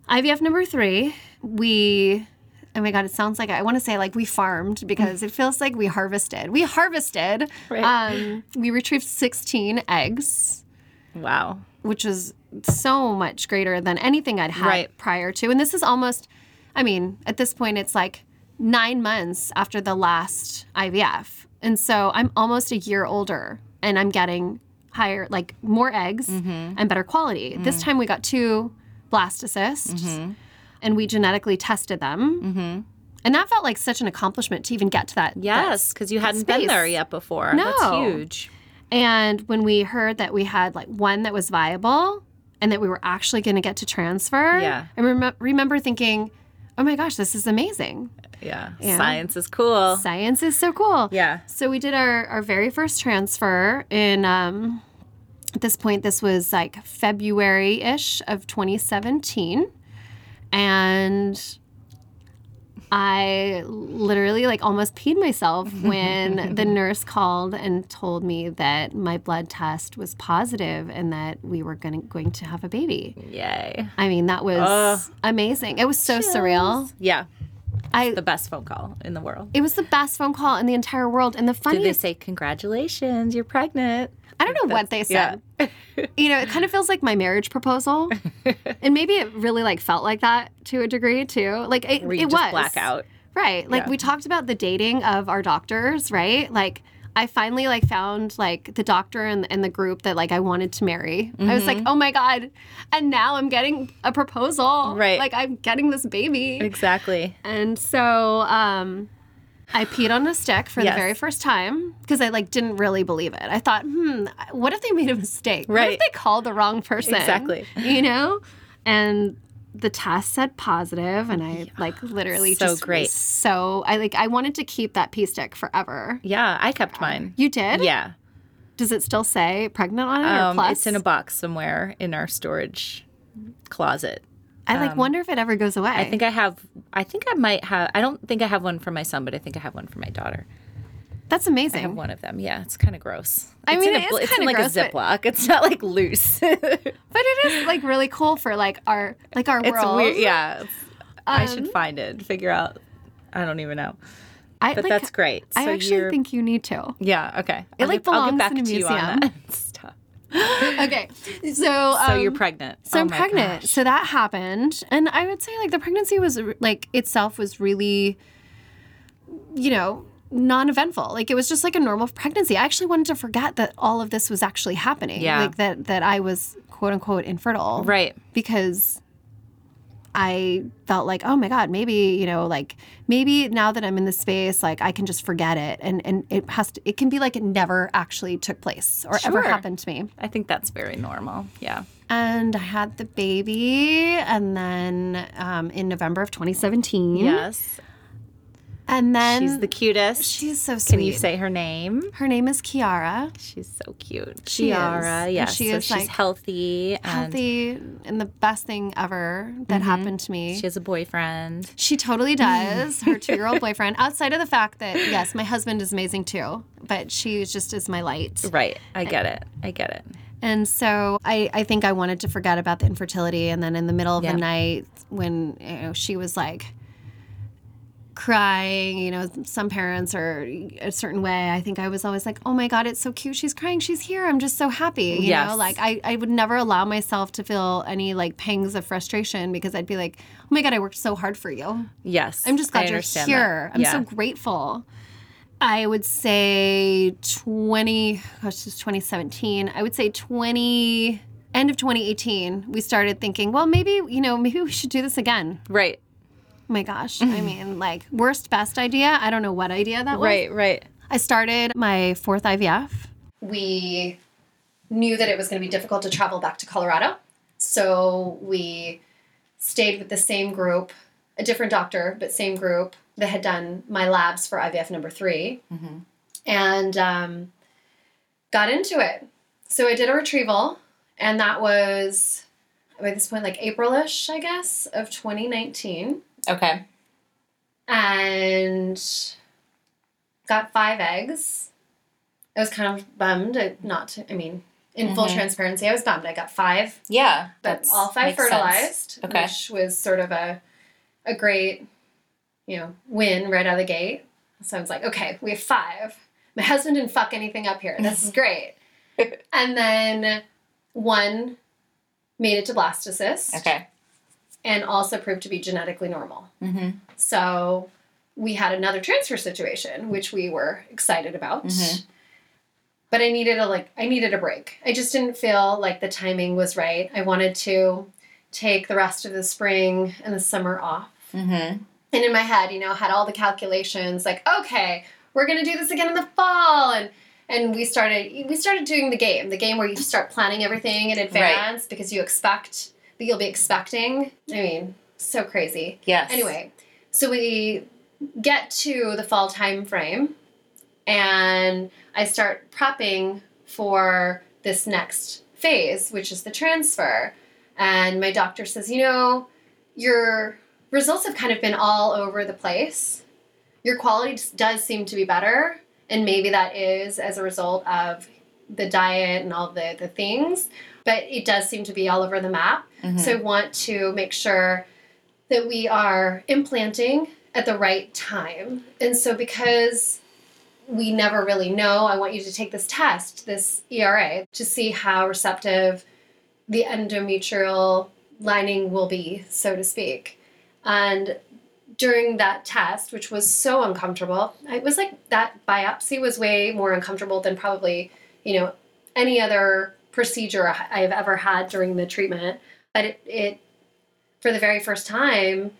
IVF number three, we oh my god, it sounds like I want to say like we farmed because it feels like we harvested. We harvested.
Right.
Um, we retrieved 16 eggs,
Wow.
which was so much greater than anything I'd had
Right.
prior to. And this is almost, I mean, at this point, it's like nine months after the last IVF. And so I'm almost a year older and I'm getting higher, like more eggs mm-hmm. and better quality. This mm. time we got two blastocysts mm-hmm. and we genetically tested them. Mm-hmm. And that felt like such an accomplishment to even get to that.
Yes, because you hadn't been there yet before.
No.
That's huge.
And when we heard that we had like one that was viable and that we were actually going to get to transfer,
Yeah.
I rem- remember thinking, oh my gosh, this is amazing.
Yeah.
Yeah.
Science is cool.
Science is so cool.
Yeah.
So we did our, our very first transfer in, um, at this point, this was like February ish of 2017. And I literally like almost peed myself <laughs> when the nurse called and told me that my blood test was positive and that we were going to, going to have a baby.
Yay.
I mean, that was
Ugh.
amazing. It was so surreal.
Yeah.
I
The best phone call in the world.
it was the best phone call in the entire world. And the
Did
funniest
they say congratulations? You're pregnant.
I don't know what they said. you know, it kind of feels like my marriage proposal, <laughs> and maybe it really like felt like that to a degree too. Like it, it was
blackout,
right. Like
Yeah.
we talked about the dating of our doctors, right? Like I finally like found like the doctor and, and the group that like I wanted to marry. I was like,
Mm-hmm.
oh my god, and now I'm getting a proposal.
Right.
Like I'm getting this baby.
Exactly.
And so um, I peed on a stick for
Yes.
the very first time because I like didn't really believe it. I thought, hmm, what if they made a mistake? What if they called the wrong person?
Exactly.
You know? And the test said positive, and I like literally
So
just
great.
so I like I wanted to keep that pee stick forever.
Yeah, I kept mine.
You did?
Yeah.
Does it still say pregnant on it or
Um,
plus?
it's in a box somewhere in our storage closet.
I like wonder if it ever goes away.
I think I have. I think I might have. I don't think I have one for my son, but I think I have one for my daughter.
that's amazing.
I have one of them. Yeah, it's kind of gross.
I
It's
mean,
in a
is
it's
kinda
like
gross,
a
but-
Ziploc. It's not like loose. <laughs>
But it is like really cool for like our like our world.
weird. Yeah, it's- I should
Um,
find it. Figure out. I don't even know.
I,
But
like,
that's great.
I actually think you need to.
Yeah. Okay.
It,
I'll
like,
get,
belongs in a
to you on
museum. <laughs> <laughs> okay, so
So
um,
you're pregnant.
So
Oh
I'm pregnant.
gosh.
So that happened, and I would say like the pregnancy was like itself was really, you know, non-eventful. Like it was just like a normal pregnancy. I actually wanted to forget that all of this was actually happening.
Yeah.
Like that that I was quote unquote infertile.
Right.
Because I felt like, oh my God, maybe, you know, like maybe now that I'm in this space, like I can just forget it. And and it has to it can be like it never actually took place or ever happened to me.
I think that's very normal. Yeah.
And I had the baby, and then um, in November of 2017.
Yes.
And then
She's the cutest.
she's so sweet.
Can you say her name?
her name is Kiara.
She's so cute.
She is.
Kiara,
And she
so
is,
she's
like,
healthy
Healthy and the best thing ever that mm-hmm. happened to me.
she has a boyfriend.
She totally does. Her <laughs> two year old boyfriend, outside of the fact that, yes, my husband is amazing too, but she just is my light.
Right. I get it. I get it.
And so I, I think I wanted to forget about the infertility. And then in the middle of
Yeah.
the night, when you know, she was like crying, you know, some parents are a certain way. I think I was always like, oh my God, it's so cute. She's crying. She's here. I'm just so happy. You
Yes.
know, like I, I would never allow myself to feel any like pangs of frustration because I'd be like, oh my God, I worked so hard for you.
Yes.
I'm just glad you're here.
that.
I'm
yeah.
so grateful. I would say 20, gosh, this is 2017. I would say 20, end of 2018, we started thinking, well, maybe, you know, maybe we should do this again.
right.
My gosh. I <laughs> mean, like, worst, best idea. I don't know what idea that was.
Right. Right.
I started my fourth IVF. We knew that it was going to be difficult to travel back to Colorado. So we stayed with the same group, a different doctor, but same group that had done my labs for IVF number 3
Mhm.
and um, got into it. So I did a retrieval, and that was by this point like April-ish, I guess, of 2019
Okay.
and got five eggs. I was kind of bummed, uh, not to, I mean, in full
Mhm.
transparency, I was bummed. I got five,
Yeah.
but all five fertilized,
Okay.
which was sort of a a great, you know, win right out of the gate. So I was like, okay, we have five. My husband didn't fuck anything up here. This is <laughs> great. and then one made it to blastocyst
Okay.
And also proved to be genetically normal.
Mm-hmm.
So we had another transfer situation, which we were excited about.
Mhm.
But I needed a like I needed a break. I just didn't feel like the timing was right. I wanted to take the rest of the spring and the summer off.
Mm-hmm.
And in my head, you know, had all the calculations like, okay, we're gonna do this again in the fall and and we started we started doing the game, the game where you start planning everything in advance because you expect that you'll be expecting. I mean, so crazy.
Yes.
Anyway, so we get to the fall time frame and I start prepping for this next phase, which is the transfer. And my doctor says, you know, your results have kind of been all over the place. Your quality does seem to be better. And maybe that is as a result of the diet and all the, the things, but it does seem to be all over the map.
Mhm.
So I want to make sure that we are implanting at the right time. And so because we never really know, I want you to take this test, this ERA, to see how receptive the endometrial lining will be, so to speak. And during that test, which was so uncomfortable, it was like that biopsy was way more uncomfortable than probably, you know, any other procedure I've ever had during the treatment. But it, it for the very first time,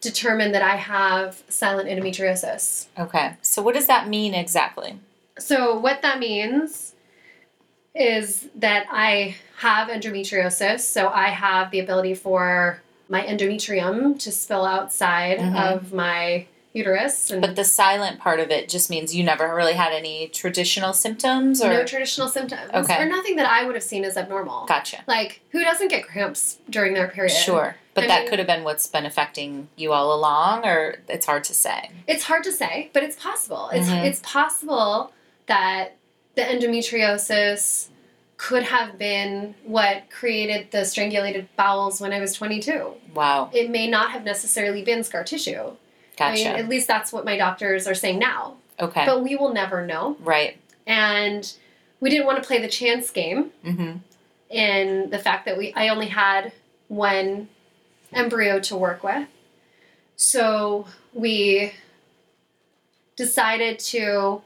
determined that I have silent endometriosis.
Okay. So what does that mean exactly?
So, what that means is that I have endometriosis. So, I have the ability for my endometrium to spill outside
Mhm.
of my uterus. And
But the silent part of it just means you never really had any traditional symptoms or
no traditional symptoms.
Okay.
Or nothing that I would have seen as abnormal.
Gotcha.
Like, who doesn't get cramps during their period?
Sure. But
I
that
mean-
could have been what's been affecting you all along or it's hard to say.
It's hard to say, but it's possible. It's
Mhm.
it's possible that the endometriosis could have been what created the strangulated bowels when I was 22.
Wow.
It may not have necessarily been scar tissue.
Gotcha.
I mean, at least that's what my doctors are saying now.
okay.
But we will never know.
right.
And we didn't want to play the chance game
Mm-hmm.
in the fact that we I only had one embryo to work with. So we decided to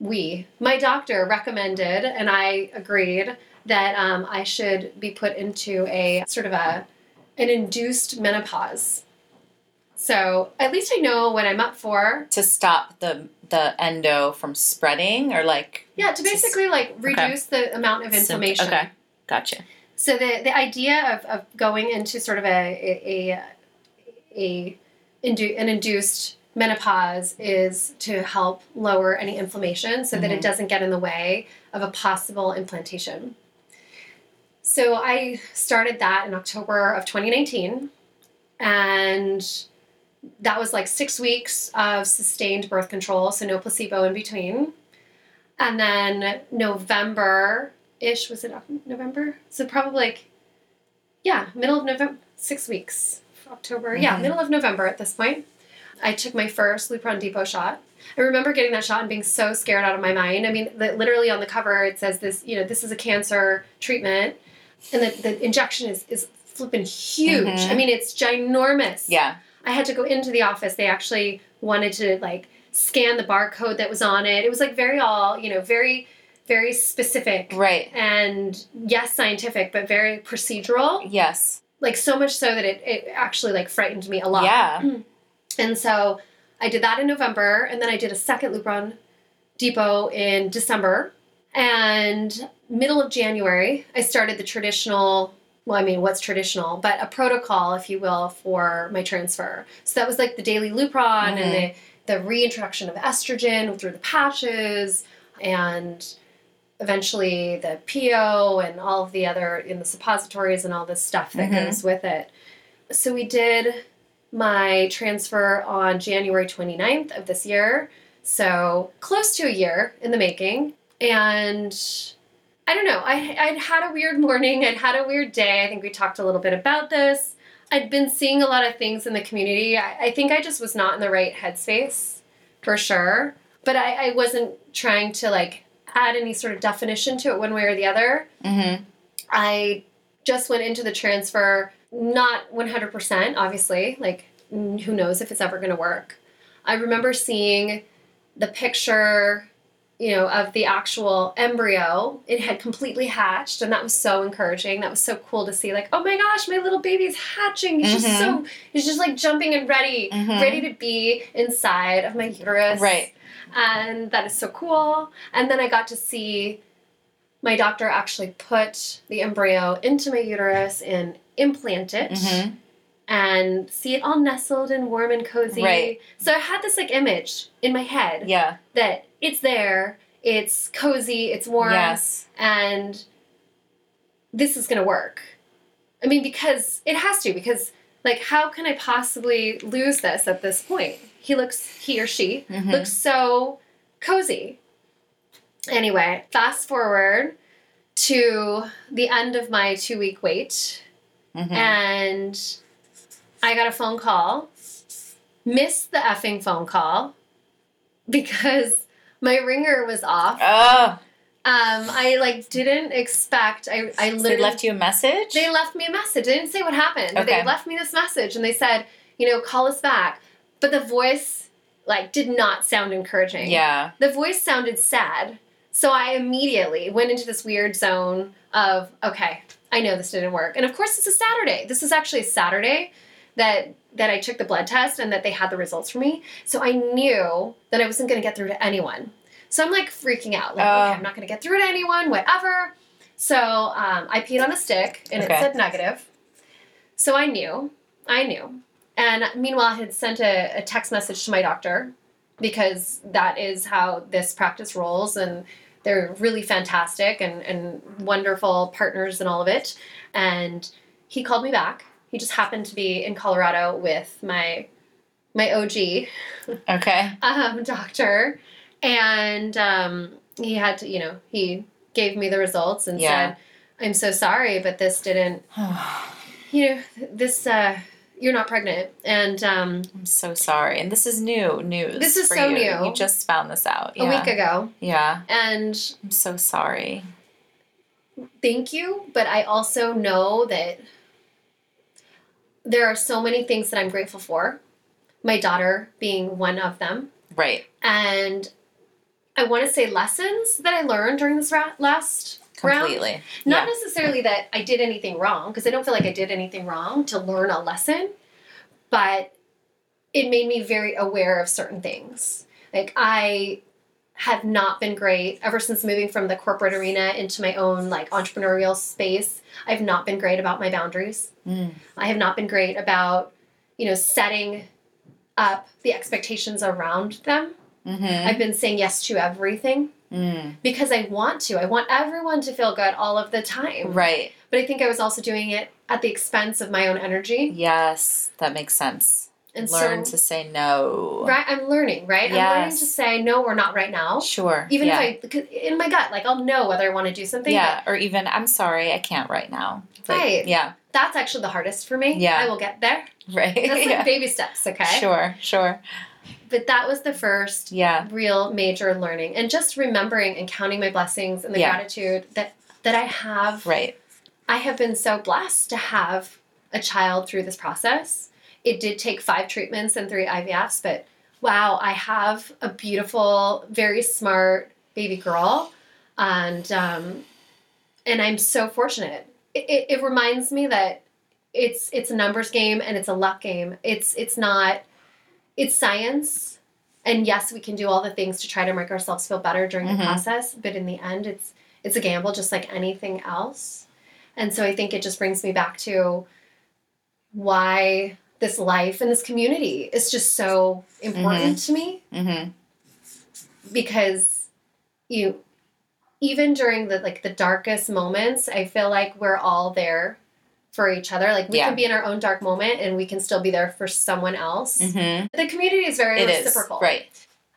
we my doctor recommended and I agreed that um, I should be put into a sort of a an induced menopause. So at least I know what I'm up for.
To stop the the endo from spreading or like
Yeah, to basically like reduce the amount of inflammation.
Okay. Gotcha.
So the the idea of, of going into sort of a a a, a indu- an induced menopause is to help lower any inflammation so that it
Mhm.
doesn't get in the way of a possible implantation. So I started that in October of 2019 and that was like 6 weeks of sustained birth control so no placebo in between. And then November ish was it November? So probably like yeah, middle of November, six weeks, October. Yeah,
Mhm.
middle of November at this point. I took my first Lupron Depot shot. I remember getting that shot and being so scared out of my mind. I mean, the, literally on the cover it says this, you know, this is a cancer treatment, and the, the injection is is flipping huge.
Mhm.
I mean, it's ginormous.
Yeah.
I had to go into the office. They actually wanted to like scan the barcode that was on it. It was like very all, you know, very, very specific
Right.
and yes, scientific, but very procedural.
Yes.
Like so much so that it, it actually like frightened me a lot.
Yeah. <clears throat>
And so I did that in November, and then I did a second Lupron Depot in December. And middle of January, I started the traditional, well, I mean, what's traditional, but a protocol, if you will, for my transfer. So that was like the daily Lupron and the, the reintroduction of estrogen through the patches and eventually the PO and all of the other in the suppositories and all this stuff that
Mhm.
goes with it. So we did my transfer on January 29th of this year. So close to a year in the making. And I don't know, I, I'd had a weird morning, I'd had a weird day. I think we talked a little bit about this. I'd been seeing a lot of things in the community. I, I think I just was not in the right headspace for sure. But I, I wasn't trying to like add any sort of definition to it one way or the other.
Mm-hmm.
I just went into the transfer not 100%, obviously. Like, who knows if it's ever going to work. I remember seeing the picture, you know, of the actual embryo. It had completely hatched, and that was so encouraging. That was so cool to see. Like, oh my gosh, my little baby's hatching. He's just so, he's just like jumping and ready,
Mhm.
ready to be inside of my uterus
Right.
and that is so cool. And then I got to see my doctor actually put the embryo into my uterus and implant it
Mm-hmm.
And see it all nestled and warm and cozy.
Right.
So I had this like image in my head
Yeah.
that it's there, it's cozy, it's warm,
Yes.
and this is gonna work. I mean, because it has to, because like how can I possibly lose this at this point? He looks he or she
Mhm.
looks so cozy. Anyway, fast forward to the end of my two week wait,
Mhm.
and I got a phone call. Missed the effing phone call <laughs> because my ringer was off.
Oh,
Um, I like didn't expect. I I
so
literally
they left you a message?
they left me a message. They didn't say what happened. but They left me this message and they said, you know, call us back. But the voice like did not sound encouraging.
yeah.
The voice sounded sad. So I immediately went into this weird zone of, okay, I know this didn't work. And of course it's a Saturday. This is actually a Saturday that that I took the blood test and that they had the results for me. So I knew that I wasn't going to get through to anyone. So I'm like freaking out. Like,
Oh.
okay, I'm not going to get through to anyone, whatever. So um, I peed on a stick and
Okay.
it said negative. So I knew. I knew. And meanwhile, I had sent a, a text message to my doctor because that is how this practice rolls. And they're really fantastic and, and wonderful partners and all of it. And he called me back. He just happened to be in Colorado with my my OG
Okay.
um, doctor, and um, he had to, you know, he gave me the results and
Yeah.
said, "I'm so sorry, but this didn't, <sighs> you know, this uh, you're not pregnant." And um,
I'm so sorry. And this is new news.
This is
for
so
you.
new.
You just found this out.
a week ago,
Yeah.
and
I'm so sorry.
thank you, but I also know that there are so many things that I'm grateful for. My daughter being one of them.
Right.
and I want to say lessons that I learned during this ra- last round.
Completely.
Not
yeah.
necessarily that I did anything wrong, because I don't feel like I did anything wrong to learn a lesson, but it made me very aware of certain things. Like I have not been great ever since moving from the corporate arena into my own like entrepreneurial space. I've not been great about my boundaries.
Mm.
I have not been great about, you know, setting up the expectations around them.
Mm-hmm.
I've been saying yes to everything
Mm.
because I want to. I want everyone to feel good all of the time.
Right.
But I think I was also doing it at the expense of my own energy.
Yes. That makes sense.
And
Learn
so,
to say no.
right, I'm learning, right? I'm learning to say no, we're not right now.
Sure.
Even
yeah.
if I, in my gut, like I'll know whether I want to do something.
Yeah. Or even, I'm sorry, I can't right now. Like,
Right.
Yeah.
that's actually the hardest for me.
Yeah.
I will get there.
Right.
That's like <laughs>
yeah.
baby steps, okay?
Sure, sure.
But that was the first
Yeah.
real major learning and just remembering and counting my blessings and the
Yeah.
gratitude that that I have
Right.
I have been so blessed to have a child through this process. It did take five treatments and three IVFs, but wow, I have a beautiful, very smart baby girl, and um, and I'm so fortunate. It, it, it reminds me that it's it's a numbers game and it's a luck game. It's it's not it's science. And yes, we can do all the things to try to make ourselves feel better during
Mhm.
the process, but in the end, it's it's a gamble, just like anything else. And so I think it just brings me back to why this life and this community is just so important to me
Mm-hmm.
because you even during the like the darkest moments, I feel like we're all there for each other. Like we
Yeah.
can be in our own dark moment and we can still be there for someone else.
Mm-hmm.
The community is very
It is.
reciprocal.
Right.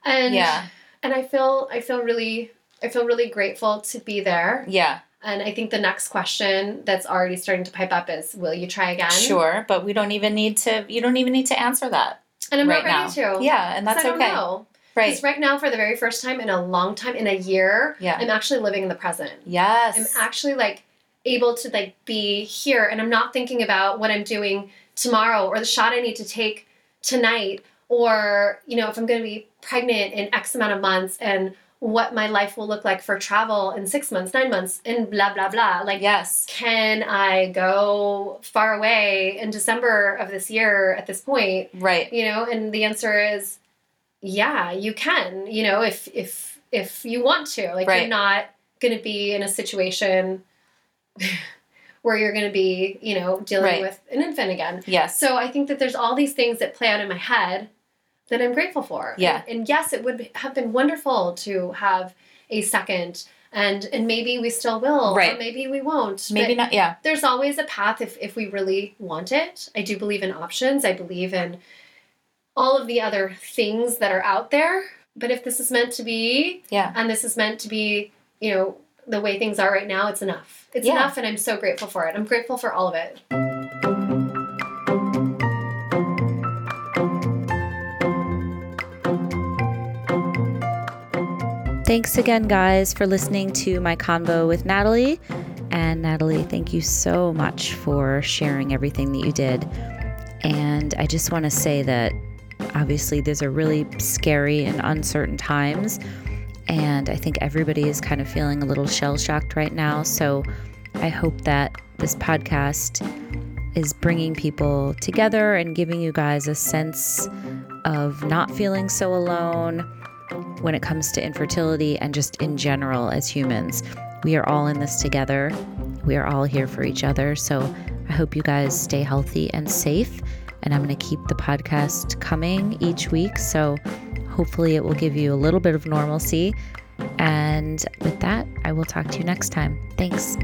And
Yeah.
and I feel I feel really I feel really grateful to be there.
Yeah.
And I think the next question that's already starting to pipe up is will you try again?
Sure. But we don't even need to you don't even need to answer that.
And I'm
right
not ready
now.
to.
Yeah, and that's
I don't
okay.
know.
Right.
Because right now, for the very first time in a long time, in a year,
Yeah.
I'm actually living in the present.
Yes.
I'm actually like able to like be here and I'm not thinking about what I'm doing tomorrow or the shot I need to take tonight or you know if I'm going to be pregnant in x amount of months and what my life will look like for travel in 6 months, 9 months and blah blah blah like
yes.
can I go far away in December of this year at this point
Right.
you know and the answer is yeah you can you know if if if you want to like
Right.
you're not going to be in a situation <laughs> where you're going to be you know dealing
Right.
with an infant again
Yes.
so i think that there's all these things that play out in my head that i'm grateful for
Yeah.
and, and yes it would have been wonderful to have a second and and maybe we still will
Right.
maybe we won't
Maybe
but-
not. Yeah.
there's always a path if, if we really want it. I do believe in options. I believe in all of the other things that are out there. But if this is meant to be,
Yeah.
and this is meant to be, you know, the way things are right now, it's enough. It's
Yeah.
enough, and I'm so grateful for it. I'm grateful for all of it.
Thanks again, guys, for listening to my convo with Natalie. And Natalie, thank you so much for sharing everything that you did. And I just want to say that obviously these are really scary and uncertain times. And I think everybody is kind of feeling a little shell shocked right now. So I hope that this podcast is bringing people together and giving you guys a sense of not feeling so alone when it comes to infertility and just in general as humans. We are all in this together. We are all here for each other. So I hope you guys stay healthy and safe. And I'm going to keep the podcast coming each week. So hopefully it will give you a little bit of normalcy. And with that, I will talk to you next time. Thanks.